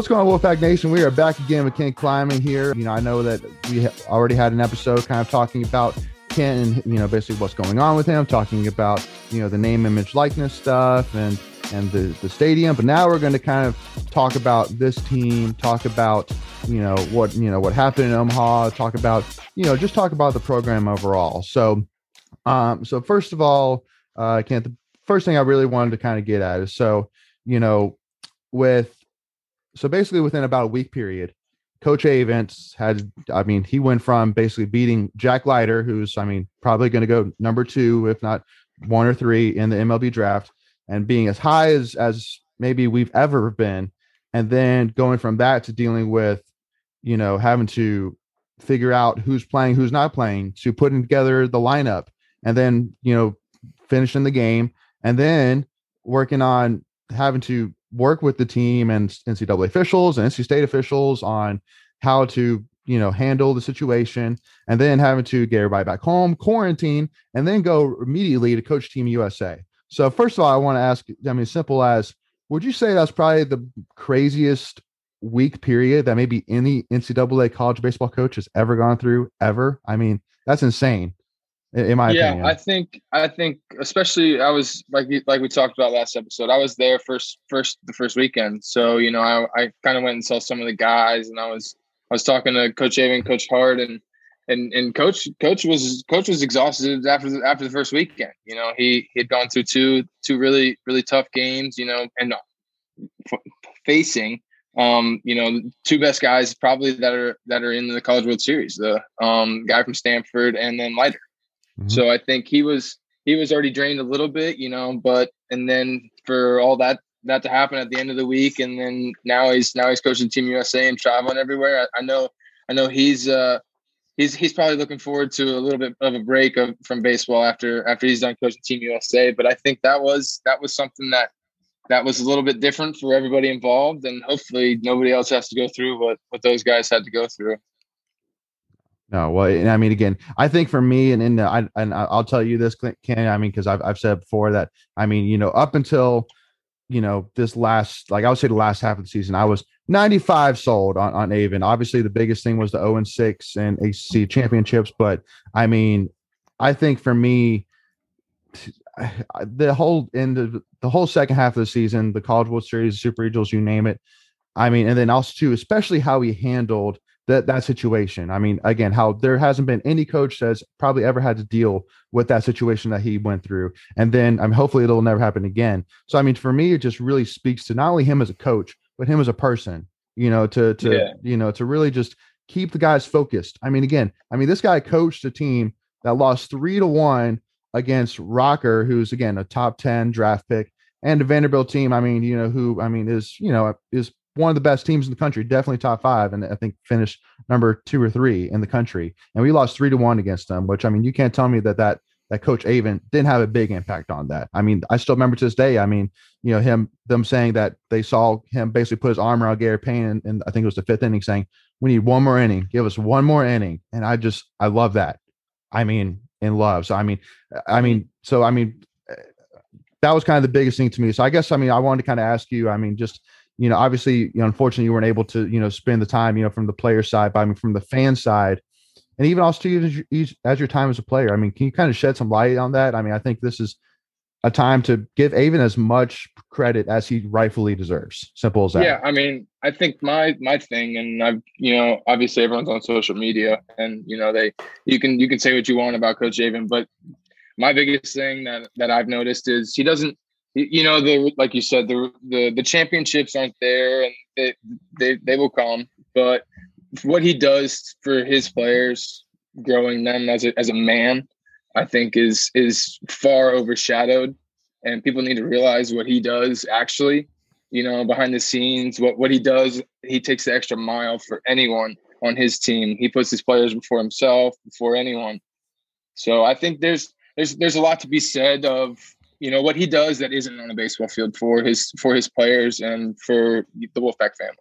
what's going on, Wolfpack Nation? We are back again with Kent Klyman here. You know, I know that we already had an episode kind of talking about Kent and, you know, basically what's going on with him, talking about, you know, the name, image, likeness stuff and, and the, the stadium. But now we're going to kind of talk about this team, talk about, you know, what, you know, what happened in Omaha, talk about, you know, just talk about the program overall. So, um, so first of all, uh, Kent, the first thing I really wanted to kind of get at is so, you know, with so basically within about a week period, Coach Avents had, I mean, he went from basically beating Jack Leiter, who's, I mean, probably going to go number two, if not one or three in the MLB draft, and being as high as as maybe we've ever been, and then going from that to dealing with, you know, having to figure out who's playing, who's not playing, to putting together the lineup, and then you know, finishing the game, and then working on having to work with the team and NCAA officials and NC State officials on how to you know handle the situation and then having to get everybody back home quarantine and then go immediately to coach team usa so first of all i want to ask i mean simple as would you say that's probably the craziest week period that maybe any ncaa college baseball coach has ever gone through ever? I mean that's insane in my yeah, opinion. I think I think especially I was like like we talked about last episode. I was there first first the first weekend, so you know I I kind of went and saw some of the guys, and I was I was talking to Coach Avent, Coach Hart, and and and Coach Coach was Coach was exhausted after the, after the first weekend. You know he he had gone through two two really really tough games. You know and f- facing um, you know, two best guys probably that are that are in the College World Series, the um, guy from Stanford and then Leiter. Mm-hmm. So I think he was he was already drained a little bit, you know, but and then for all that that to happen at the end of the week, and then now he's now he's coaching Team USA and traveling everywhere. I, I know I know he's uh he's he's probably looking forward to a little bit of a break of, from baseball after after he's done coaching Team USA. But I think that was that was something that that was a little bit different for everybody involved, and hopefully nobody else has to go through what what those guys had to go through. No, well, and I mean, again, I think for me, and and I and I'll tell you this, Ken. I mean, because I've I've said before that I mean, you know, up until you know this last, like I would say, the last half of the season, I was 95 sold on on Avent. Obviously, the biggest thing was the 0 and 6 and ACC championships, but I mean, I think for me, the whole end of the whole second half of the season, the College World Series, Super Regionals, you name it. I mean, and then also too, especially how he handled that that situation. I mean, again, how there hasn't been any coach that's probably ever had to deal with that situation that he went through, and then I mean, hopefully it'll never happen again. So, I mean, for me, it just really speaks to not only him as a coach, but him as a person. You know, to to yeah. you know to really just keep the guys focused. I mean, again, I mean, this guy coached a team that lost three to one against Rocker, who's again a top ten draft pick, and the Vanderbilt team. I mean, you know, who I mean is you know is one of the best teams in the country, definitely top five, and I think finished number two or three in the country. And we lost three to one against them, which I mean, you can't tell me that that that Coach Avent didn't have a big impact on that. I mean, I still remember to this day. I mean, you know, him them saying that they saw him basically put his arm around Gary Payne, and, and I think it was the fifth inning, saying, "We need one more inning. Give us one more inning." And I just I love that. I mean, in love. So I mean, I mean, so I mean, eh, that was kind of the biggest thing to me. So I guess I mean, I wanted to kind of ask you. I mean, just you know, obviously, you know, unfortunately, you weren't able to, you know, spend the time, you know, from the player side, but I mean, from the fan side, and even also as your, as your time as a player. I mean, can you kind of shed some light on that? I mean, I think this is a time to give Avent as much credit as he rightfully deserves. Simple as that. Yeah, I mean, I think my my thing, and I've you know, obviously everyone's on social media, and you know, they you can you can say what you want about Coach Avent, but my biggest thing that that I've noticed is he doesn't you know the like you said the the the championships aren't there and they they, they will come but what he does for his players growing them as a, as a man i think is is far overshadowed and people need to realize what he does actually you know behind the scenes what what he does he takes the extra mile for anyone on his team. He puts his players before himself before anyone. So i think there's there's there's a lot to be said of you know what he does that isn't on a baseball field for his for his players and for the Wolfpack family.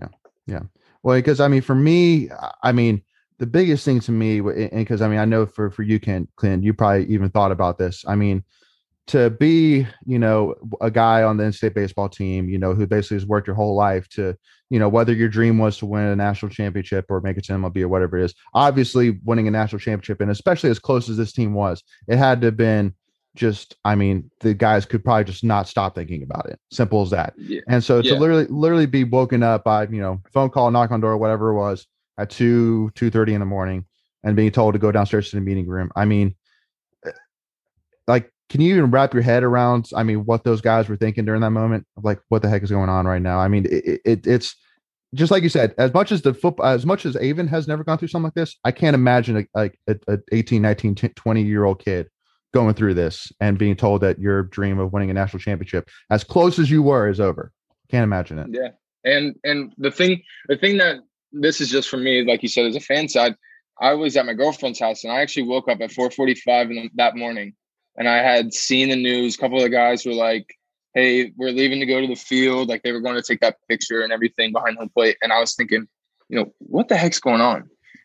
Yeah, yeah. Well, because I mean, for me, I mean, the biggest thing to me, and because I mean, I know for for you, Ken, Clint, you probably even thought about this. I mean, to be, you know, a guy on the NC State baseball team, you know, who basically has worked your whole life to, you know, whether your dream was to win a national championship or make it to MLB or whatever it is. Obviously, winning a national championship, and especially as close as this team was, it had to have been just i mean the guys could probably just not stop thinking about it. Simple as that. Yeah. and so to yeah. literally literally be woken up by you know phone call knock on door whatever it was at 2 2 30 in the morning and being told to go downstairs to the meeting room. I mean eh, like can you even wrap your head around i mean what those guys were thinking during that moment? Like what the heck is going on right now? I mean it, it it's just like you said as much as the football as much as Avent has never gone through something like this i can't imagine a, like a, a 18 19 20 year old kid going through this and being told that your dream of winning a national championship, as close as you were, is over. Can't imagine it. Yeah, and and the thing, the thing that this is just for me, like you said, as a fan side, I was at my girlfriend's house and I actually woke up at 4:45 that morning, and I had seen the news. A couple of the guys were like, "Hey, we're leaving to go to the field." Like they were going to take that picture and everything behind home plate, and I was thinking, you know, what the heck's going on?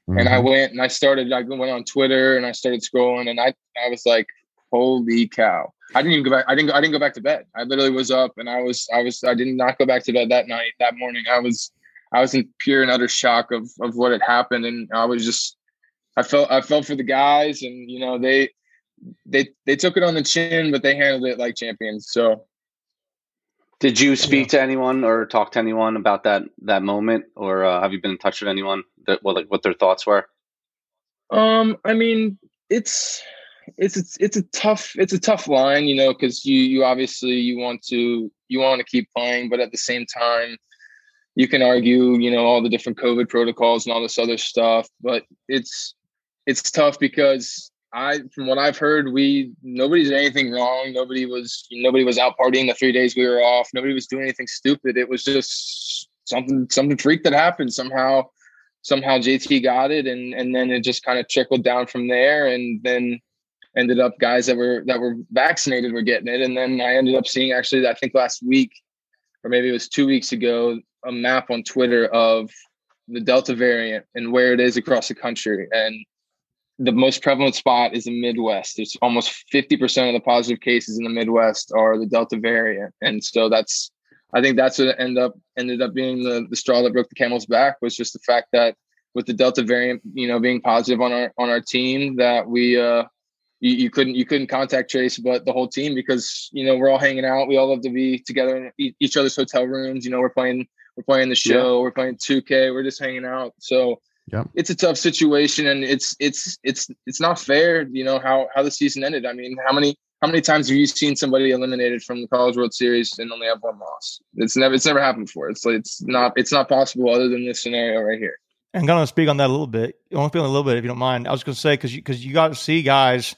Mm-hmm. And I mm-hmm. went and I started. I went on Twitter and I started scrolling, and I I was like, holy cow. I didn't even go back. I didn't go, I didn't go back to bed. I literally was up and I was, I was, I did not go back to bed that night, that morning. I was, I was in pure and utter shock of, of what had happened. And I was just, I felt, I felt for the guys and, you know, they, they, they took it on the chin, but they handled it like champions. So. Did you speak yeah. to anyone or talk to anyone about that, that moment? Or uh, have you been in touch with anyone that, what, like what their thoughts were? Um, I mean, it's, it's it's it's a tough it's a tough line, you know, because you you obviously you want to you want to keep playing, but at the same time, you can argue, you know, all the different COVID protocols and all this other stuff. But it's it's tough because I, from what I've heard, we nobody did anything wrong. Nobody was nobody was out partying the three days we were off. Nobody was doing anything stupid. It was just something something freak that happened somehow. Somehow JT got it, and and then it just kind of trickled down from there. And then ended up guys that were that were vaccinated were getting it. And then i ended up seeing actually i think last week or maybe it was two weeks ago a map on twitter of the delta variant and where it is across the country. And the most prevalent spot is the midwest. It's almost 50% of the positive cases in the midwest are the delta variant. And so that's i think that's what ended up ended up being the, the straw that broke the camel's back was just the fact that with the delta variant you know being positive on our on our team that we uh you, you couldn't you couldn't contact Trace, but the whole team because you know we're all hanging out. We all love to be together in each other's hotel rooms. You know, we're playing we're playing the show. Yeah. We're playing 2K. We're just hanging out. So yeah. it's a tough situation, and it's it's it's it's not fair. You know how how the season ended. I mean, how many how many times have you seen somebody eliminated from the College World Series and only have one loss? It's never it's never happened before. It's like it's not it's not possible other than this scenario right here. And I'm going to speak on that a little bit. I want to speak on a little bit if you don't mind. I was going to say because you because you got to see guys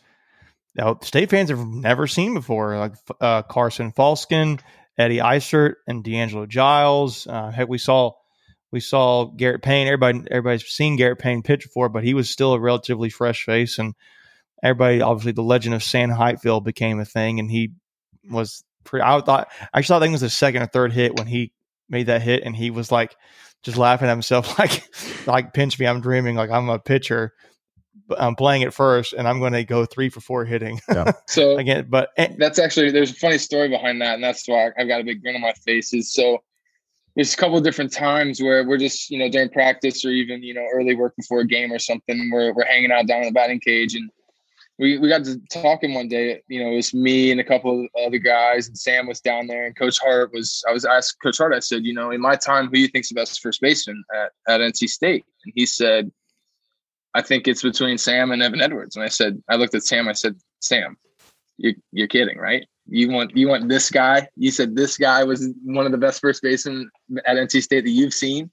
now, state fans have never seen before, like uh, Carson Falsken, Eddie Eisert, and D'Angelo Giles. Uh, heck, we saw we saw Garrett Payne. Everybody everybody's seen Garrett Payne pitch before, but he was still a relatively fresh face, and everybody obviously the legend of Sam Highfill became a thing, and he was pretty. I thought I actually thought it was the second or third hit when he made that hit, and he was like just laughing at himself, like like pinch me, I'm dreaming, like I'm a pitcher. I'm playing it first, and I'm going to go three for four hitting. Yeah. so again, but eh, that's actually there's a funny story behind that, and that's why I've got a big grin on my face. Is so there's a couple of different times where we're just you know during practice or even you know early work before a game or something, we're we're hanging out down in the batting cage, and we we got to talking one day. You know, it was me and a couple of other guys, and Sam was down there, and Coach Hart was. I was asked Coach Hart. I said, you know, in my time, who you think's the best first baseman at at NC State? And he said I think it's between Sam and Evan Edwards. And I said, I looked at Sam. I said, Sam, you're, you're kidding, right? You want you want this guy? You said this guy was one of the best first basemen at NC State that you've seen,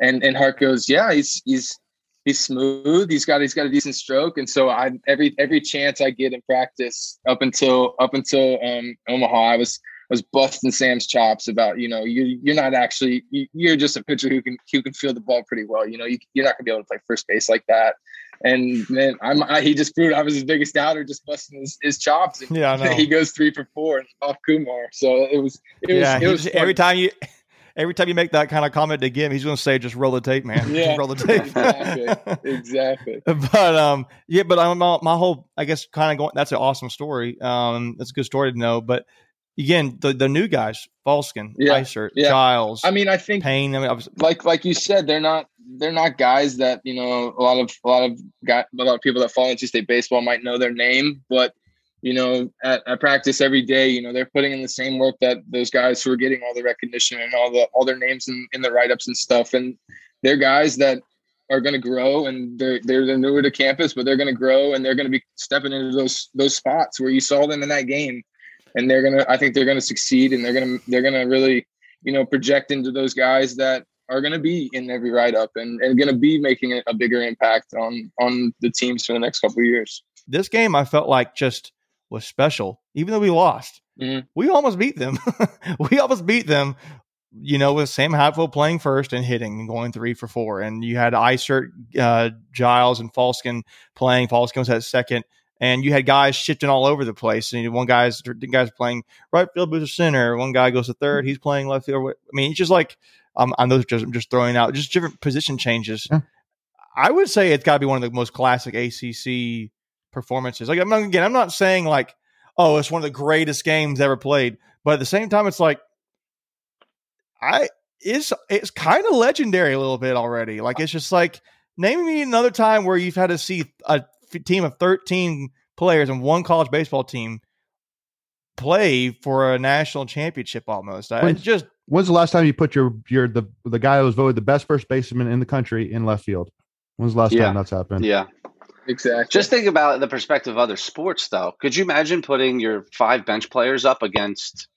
and and Hart goes, yeah, he's he's he's smooth. He's got he's got a decent stroke, and so I every every chance I get in practice up until up until um, Omaha, I was was busting Sam's chops about, you know, you you're not actually you're just a pitcher who can who can feel the ball pretty well. You know, you, you're not gonna be able to play first base like that. And man, I'm I, he just proved I was his biggest doubter, just busting his, his chops. And yeah, he goes three for four off Kumar. So it was it was, yeah, it was every time you every time you make that kind of comment to him, he's going to say, "Just roll the tape, man. Yeah, just roll the tape." exactly. exactly. But um, yeah, but I'm my, my whole, I guess, kind of going. That's an awesome story. Um, that's a good story to know. But again, the the new guys, Falsken, Yeah, yeah. Giles, I mean, I think Payne. I mean, I was, like like you said, they're not they're not guys that you know a lot of a lot of got a lot of people that follow NC State baseball might know their name, but you know at, at practice every day, you know they're putting in the same work that those guys who are getting all the recognition and all the all their names in, in the write ups and stuff, and they're guys that are going to grow and they're, they're they're newer to campus, but they're going to grow and they're going to be stepping into those those spots where you saw them in that game, and they're gonna I think they're going to succeed and they're gonna they're gonna really you know project into those guys that are going to be in every write up and, and going to be making a, bigger impact on on the teams for the next couple of years. this game, I felt like just was special, even though we lost. Mhm. We almost beat them. we almost beat them. You know, with Sam Highfill playing first and hitting and going three for four, and you had Isert, uh, Giles, and Falsken playing. Falsken was at second, and you had guys shifting all over the place. And one guy's guys playing right field, booster center. One guy goes to third. He's playing left field. I mean, it's just like um, I'm those just I'm just throwing out just different position changes. Yeah. I would say it's got to be one of the most classic ACC performances. Like I'm not, again, I'm not saying like, oh, it's one of the greatest games ever played, but at the same time, it's like, I it's it's kind of legendary a little bit already. Like it's just like name me another time where you've had to see a f- team of 13 players and one college baseball team play for a national championship almost. I, When- it's just When's the last time you put your your the the guy that was voted the best first baseman in the country in left field? When's the last Yeah. time that's happened? Yeah. Exactly. Just think about the perspective of other sports, though. Could you imagine putting your five bench players up against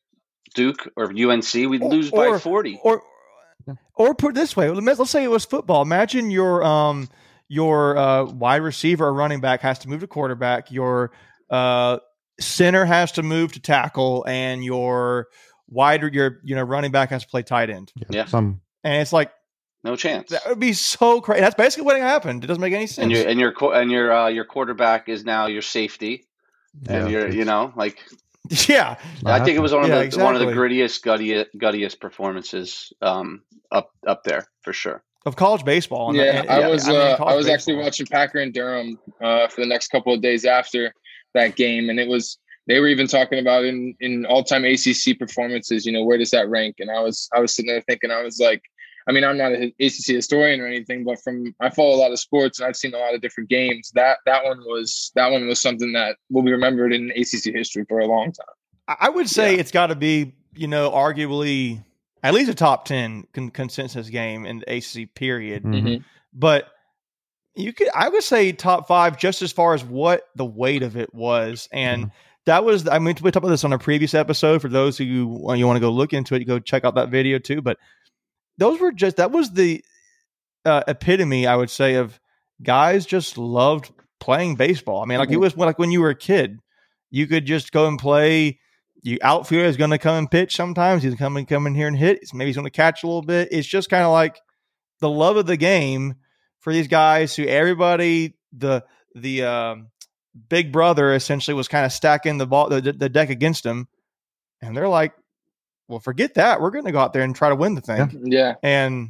Duke or UNC? We'd Or- lose by or- 40. or or put it this way let's let's say it was football imagine your um your uh wide receiver or running back has to move to quarterback your uh center has to move to tackle and your wide your you know running back has to play tight end. Yeah. Some and it's like No chance. that would be so crazy that's basically what happened. It doesn't make any sense And your and your and your uh, your quarterback is now your safety, and yeah, you're you know like yeah. I think it was one of Yeah, the one of the grittiest, guttiest, guttiest performances um, up up there for sure. Of college baseball and- yeah, and- I was mean, uh, I was actually watching Packer and Durham uh, for the next couple of days after that game, and it was they were even talking about in in all time ACC performances. You know, where does that rank? And I was I was sitting there thinking, I was like, I mean, I'm not an ACC historian or anything, but from I follow a lot of sports and I've seen a lot of different games. That that one was that one was something that will be remembered in ACC history for a long time. I I would say Yeah. it's got to be, you know, arguably at least a top 10 con- consensus game in the ACC period. Mhm. Mhm. But you could, I would say top five just as far as what the weight of it was. And that was, I mean, we talked about this on a previous episode. For those who you, you want to go look into it, you go check out that video too. But those were just, that was the uh, epitome, I would say, of guys just loved playing baseball. I mean, like it Mhm. was like when you were a kid, you could just go and play. You outfielder is going to come and pitch sometimes. He's coming come in here and hit. Maybe he's going to catch a little bit. It's just kind of like the love of the game for these guys who everybody the the um, big brother essentially was kind of stacking the ball the, the deck against them, and they're like, "Well, forget that. We're going to go out there and try to win the thing." Yeah, And Yeah. I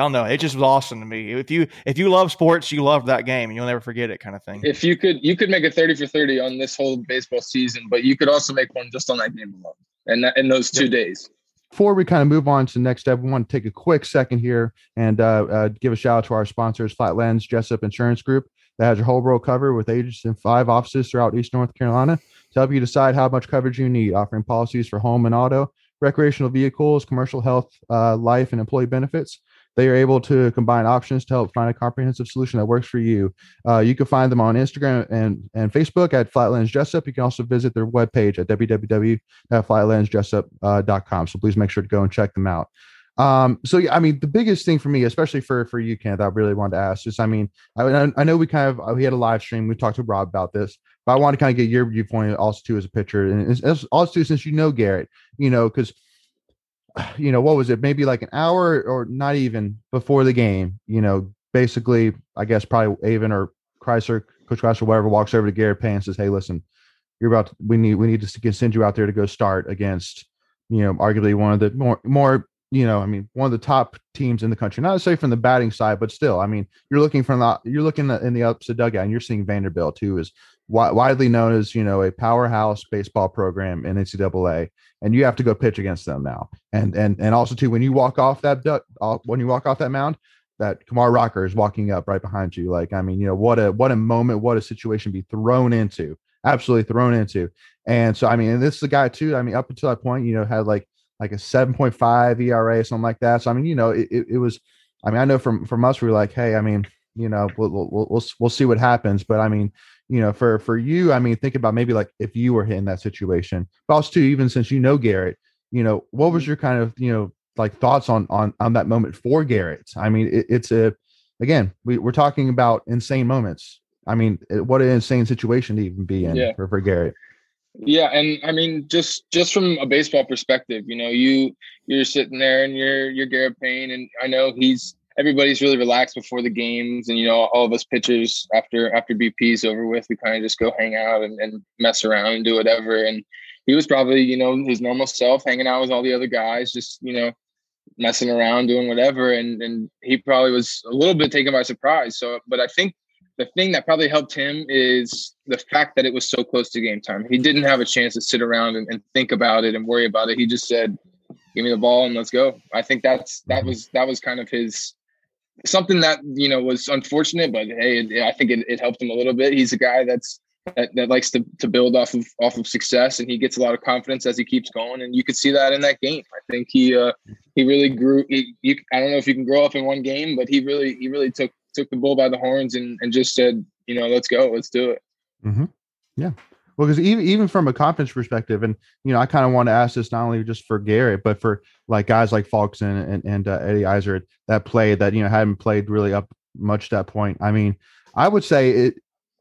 don't know. It just was awesome to me. If you if you love sports, you love that game, and you'll never forget it, kind of thing. if you could you could make a 30 for 30 on this whole baseball season, but you could also make one just on that game alone, and that, in those two days. Before we kind of move on to the next step, we want to take a quick second here and uh, uh, give a shout out to our sponsors, Flatlands Jessup Insurance Group, that has your whole world covered with agents in five offices throughout East North Carolina to help you decide how much coverage you need, offering policies for home and auto, recreational vehicles, commercial health, uh, life, and employee benefits. They are able to combine options to help find a comprehensive solution that works for you. Uh, you can find them on Instagram and, and Facebook at Flatlands Jessup. You can also visit their webpage at www.flatlandsjessup.com. So please make sure to go and check them out. Um, so yeah, I mean, the biggest thing for me, especially for for you, Kenneth, I really wanted to ask is, I mean, I, I know we kind of we had a live stream, we talked to Rob about this, but I want to kind of get your viewpoint also too as a pitcher, and also since you know Garrett, you know, because you know what was it, maybe like an hour or not even before the game, you know, basically, I guess probably Avent or Chrysler, Coach Chrysler, whatever, walks over to Garrett Payne and says, "Hey, listen, you're about to, we need we need to send you out there to go start against." You know, arguably one of the more more you know, I mean, one of the top teams in the country, not necessarily from the batting side, but still, I mean, you're looking from the, you're looking in the opposite dugout and you're seeing Vanderbilt, who is wi- widely known as, you know, a powerhouse baseball program in NCAA. And you have to go pitch against them now. And, and, and also too, when you walk off that, uh, when you walk off that mound, that Kumar Rocker is walking up right behind you. Like, I mean, you know, what a, what a moment, what a situation be thrown into, absolutely thrown into. And so, I mean, and this is the guy too. I mean, up until that point, you know, had like like a 7.5 ERA, something like that. So I mean, you know, it, it, it, was. I mean, I know from from us, we were like, hey, I mean, you know, we'll, we'll we'll we'll see what happens. But I mean, you know, for for you, I mean, think about maybe like if you were in that situation. But also too, even since you know Garrett, you know, what was mm-hmm. your kind of you know like thoughts on on on that moment for Garrett? I mean, it, it's a again, we, we're talking about insane moments. I mean, eh, what an insane situation to even be in yeah. for, for Garrett. Yeah, and I mean, just just from a baseball perspective, you know, you you're sitting there and you're you're Garrett Payne, and I know he's everybody's really relaxed before the games, and you know, all of us pitchers after after BP's over with, we kind of just go hang out and, and mess around and do whatever. And he was probably you know his normal self, hanging out with all the other guys, just you know messing around, doing whatever, and and he probably was a little bit taken by surprise. So, but I think the thing that probably helped him is the fact that it was so close to game time. He didn't have a chance to sit around and, and, think about it and worry about it. He just said, "Give me the ball and let's go." I think that's that was that was kind of his something that you know was unfortunate, but hey, it, I think it, it helped him a little bit. He's a guy that's that, that likes to, to build off of off of success, and he gets a lot of confidence as he keeps going. And you could see that in that game. I think he uh, he really grew. He, you, I don't know if you can grow up in one game, but he really he really took took the bull by the horns and, and just said, you know, let's go, let's do it. Mm-hmm. Yeah. Well, because even even from a confidence perspective, and you know, I kind of want to ask this not only just for Garrett, but for like guys like Falks and and, and uh, Eddie Iser that played that you know hadn't played really up much that point. I mean, I would say it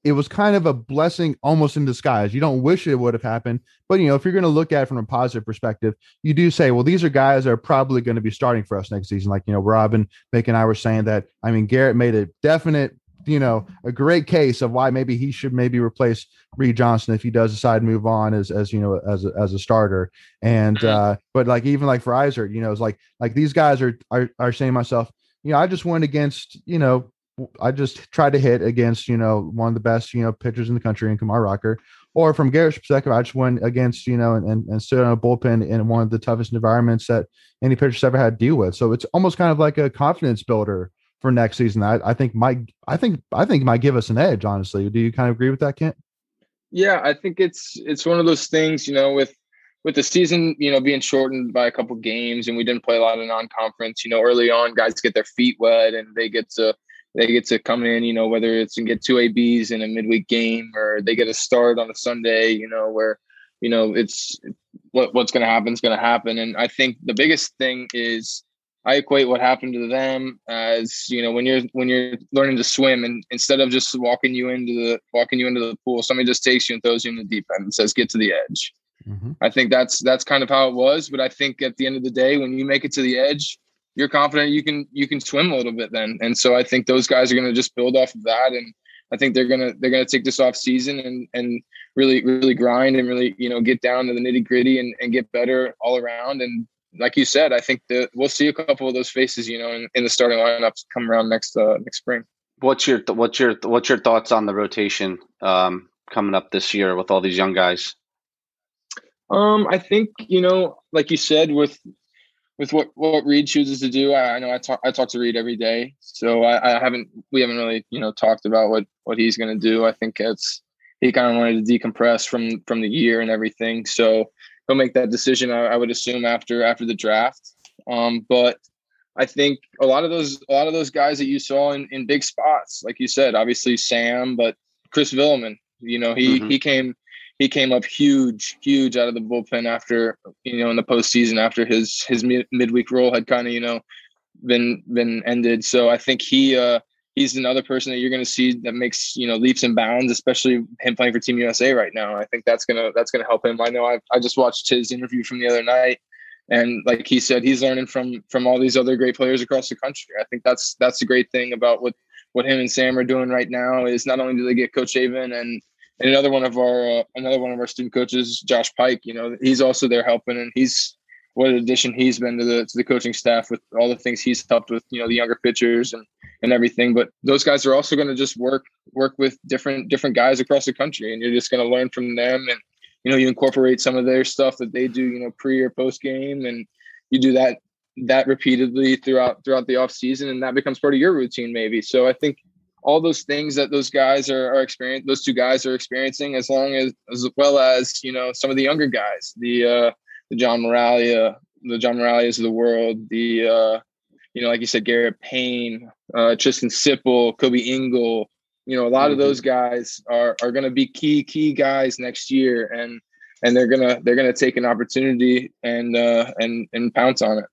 it was kind of a blessing almost in disguise. You don't wish it would have happened, but you know, if you're going to look at it from a positive perspective, you do say, well, these are guys that are probably going to be starting for us next season. Like, you know, Robin, Mick, and I were saying that. I mean, Garrett made a definite, you know, a great case of why maybe he should maybe replace Reid Johnson if he does decide to move on as, as you know, as a, as a starter. And, mm-hmm. uh, but like, even like for Iser, you know, it's like, like these guys are, are, are saying myself, you know, I just went against, you know, I just tried to hit against, you know, one of the best, you know, pitchers in the country in Kumar Rocker. Or from Garrett's perspective, I just went against, you know, and, and, and stood on a bullpen in one of the toughest environments that any pitcher's ever had to deal with. So it's almost kind of like a confidence builder for next season. I, I think might I think I think might give us an edge, honestly. Do you kind of agree with that, Kent? Yeah, I think it's it's one of those things, you know, with with the season, you know, being shortened by a couple games and we didn't play a lot of non-conference, you know, early on guys get their feet wet and they get to they get to come in, you know, whether it's and get two ABs in a midweek game or they get a start on a Sunday, you know, where, you know, it's what what's going to happen is going to happen. And I think the biggest thing is I equate what happened to them as, you know, when you're when you're learning to swim and instead of just walking you into the walking you into the pool, somebody just takes you and throws you in the deep end and says, get to the edge. Mm-hmm. I think that's that's kind of how it was. But I think at the end of the day, when you make it to the edge, you're confident you can you can swim a little bit then. And so I think those guys are going to just build off of that and I think they're gonna they're gonna take this off season and and really really grind and really you know get down to the nitty gritty and, and get better all around. And like you said, I think that we'll see a couple of those faces you know in, in the starting lineups come around next uh, next spring. What's your what's your what's your thoughts on the rotation um, coming up this year with all these young guys? Um, I think you know, like you said, with with what what Reid chooses to do, I, I know I talk I talk to Reid every day, so I, I haven't we haven't really you know talked about what what he's going to do. I think it's he kind of wanted to decompress from from the year and everything, so he'll make that decision. I, I would assume after after the draft, um, but I think a lot of those a lot of those guys that you saw in, in big spots, like you said, obviously Sam, but Chris Villaman, you know, he mm-hmm. he came he came up huge, huge out of the bullpen after you know in the postseason after his his mid- midweek role had kind of you know been been ended. So I think he uh, he's another person that you're going to see that makes you know leaps and bounds, especially him playing for Team USA right now. I think that's gonna that's gonna help him. I know I I just watched his interview from the other night, and like he said, he's learning from from all these other great players across the country. I think that's that's the great thing about what what him and Sam are doing right now is not only do they get Coach Avent and and another one of our uh, another one of our student coaches, Josh Pike. You know, he's also there helping, and he's what an addition he's been to the to the coaching staff with all the things he's helped with, you know, the younger pitchers and and everything. But those guys are also going to just work work with different different guys across the country, and you're just going to learn from them. And you know, you incorporate some of their stuff that they do, you know, pre or post game, and you do that that repeatedly throughout throughout the off season, and that becomes part of your routine, maybe. So I think all those things that those guys are, are experiencing, those two guys are experiencing, as long as as well as you know some of the younger guys, the uh, the John Moralia, the John Moralias of the world, the uh, you know, like you said, Garrett Payne, uh, Tristan Sipple, Kobe Ingle. You know, a lot mm-hmm. of those guys are are going to be key key guys next year, and and they're gonna they're gonna take an opportunity and uh, and and pounce on it.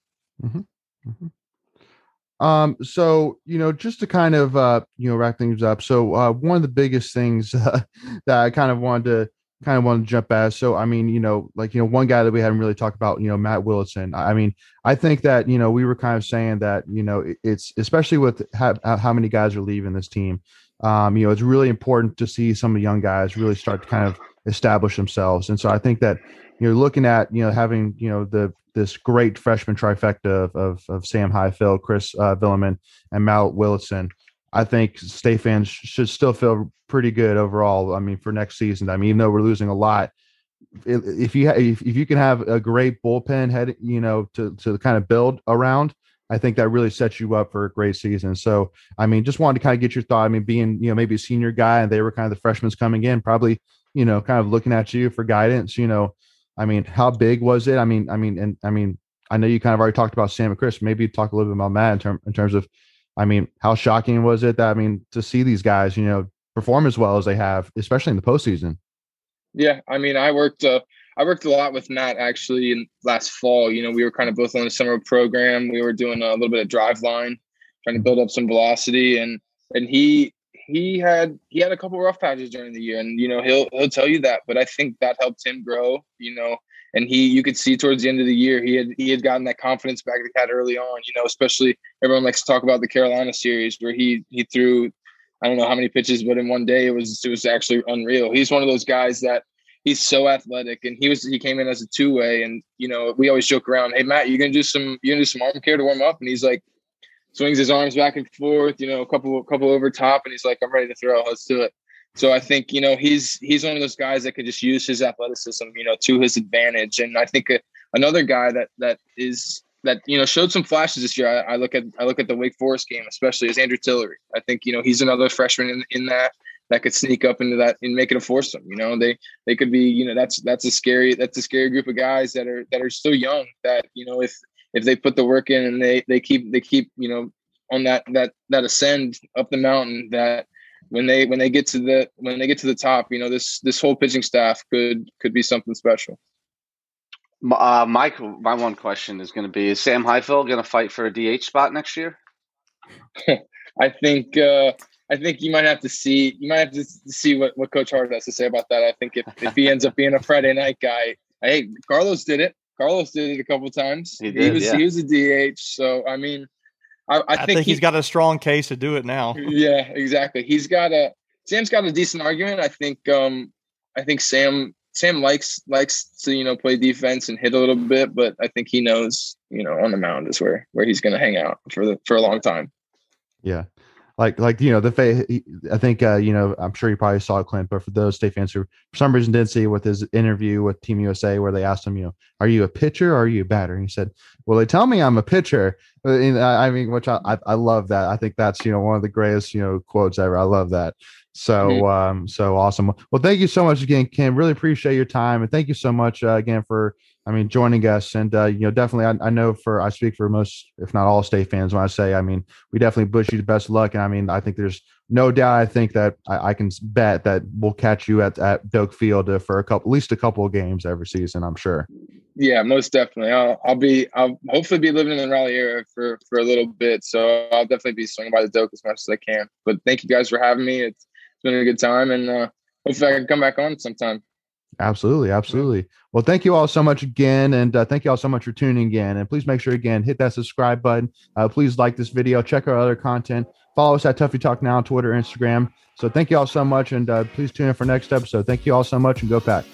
Mm-hmm. Mm-hmm. Um, so you know, just to kind of uh, you know wrap things up. So uh, one of the biggest things uh, that I kind of wanted to kind of want to jump at. So I mean, you know, like you know, one guy that we haven't really talked about, you know, Matt Willadsen. I mean, I think that you know we were kind of saying that you know it's especially with how, how many guys are leaving this team. Um, you know, it's really important to see some of the young guys really start to kind of establish themselves. And so I think that you're looking at you know having you know the this great freshman trifecta of of, of Sam Highfill, Chris uh, Villaman, and Matt Willadsen. I think State fans should still feel pretty good overall. I mean, for next season. I mean, even though we're losing a lot, if you if, if you can have a great bullpen head, you know, to to kind of build around, I think that really sets you up for a great season. So, I mean, just wanted to kind of get your thought. I mean, being you know maybe a senior guy and they were kind of the freshmen coming in, probably you know kind of looking at you for guidance. You know, I mean, how big was it? I mean, I mean, and I mean, I know you kind of already talked about Sam and Chris. Maybe talk a little bit about Matt in, in terms of, I mean, how shocking was it that I mean to see these guys, you know, perform as well as they have, especially in the postseason. Yeah, I mean, I worked uh, I worked a lot with Matt actually in last fall. You know, we were kind of both on the summer program. We were doing a little bit of Driveline, trying to build up some velocity, and and he he had he had a couple rough patches during the year, and you know he'll he'll tell you that. But I think that helped him grow. You know, and he you could see towards the end of the year he had he had gotten that confidence back that he had early on. You know, especially everyone likes to talk about the Carolina series where he he threw I don't know how many pitches, but in one day it was it was actually unreal. He's one of those guys that he's so athletic, and he was he came in as a two way, and you know we always joke around, hey Matt, you're gonna do some you're gonna do some arm care to warm up, and he's like swings his arms back and forth, you know, a couple a couple over top, and he's like, I'm ready to throw, let's do it. So I think you know he's he's one of those guys that could just use his athleticism, you know, to his advantage, and I think uh, another guy that that is that you know showed some flashes this year. I, I, look at I look at the Wake Forest game, especially as Andrew Tillery. I think you know he's another freshman in, in that that could sneak up into that and make it a foursome. You know, they they could be you know that's that's a scary that's a scary group of guys that are that are still young. That you know if if they put the work in and they they keep they keep you know on that that that ascend up the mountain that when they when they get to the when they get to the top you know this this whole pitching staff could could be something special uh, my my one question is going to be: Is Sam Highfill going to fight for a DH spot next year? I think uh, I think you might have to see you might have to see what, what Coach Hart has to say about that. I think if, if he ends up being a Friday night guy, hey, Carlos did it. Carlos did it a couple times. He, did, he was yeah. he was a DH. So I mean, I, I, I think, think he, has got a strong case to do it now. Yeah, exactly. He's got a Sam's got a decent argument. I think um I think Sam Sam likes likes to you know play defense and hit a little bit, but I think he knows you know on the mound is where where he's going to hang out for the for a long time. Yeah, like like you know the fa- I think uh, you know I'm sure you probably saw Clint, but for those state fans who for some reason didn't see with his interview with Team USA where they asked him, you know, are you a pitcher or are you a batter? And he said, well, they tell me I'm a pitcher. I mean, which I, I I love that. I think that's you know one of the greatest you know quotes ever. I love that. So, mm-hmm. um, so awesome. Well, thank you so much again, Kim. Really appreciate your time, and thank you so much uh, again for, I mean, joining us. And uh, you know, definitely, I, I, know for I speak for most, if not all, state fans when I say, I mean, we definitely wish you the best luck. And I mean, I think there's no doubt. I think that I, I can bet that we'll catch you at at Doak Field uh, for a couple, at least a couple of games every season. I'm sure. Yeah, most definitely. I'll, I'll be, I'll hopefully be living in the Raleigh area for for a little bit, so I'll definitely be swinging by the Doak as much as I can. But thank you guys for having me. It's been a good time, and uh, hopefully I can come back on sometime. Absolutely, absolutely. Well, thank you all so much again, and uh, thank you all so much for tuning in. And please make sure again hit that subscribe button. Uh, please like this video, check our other content, follow us at Tuffy Talk now on Twitter, Instagram. So thank you all so much, and uh, please tune in for next episode. Thank you all so much, and go Pack.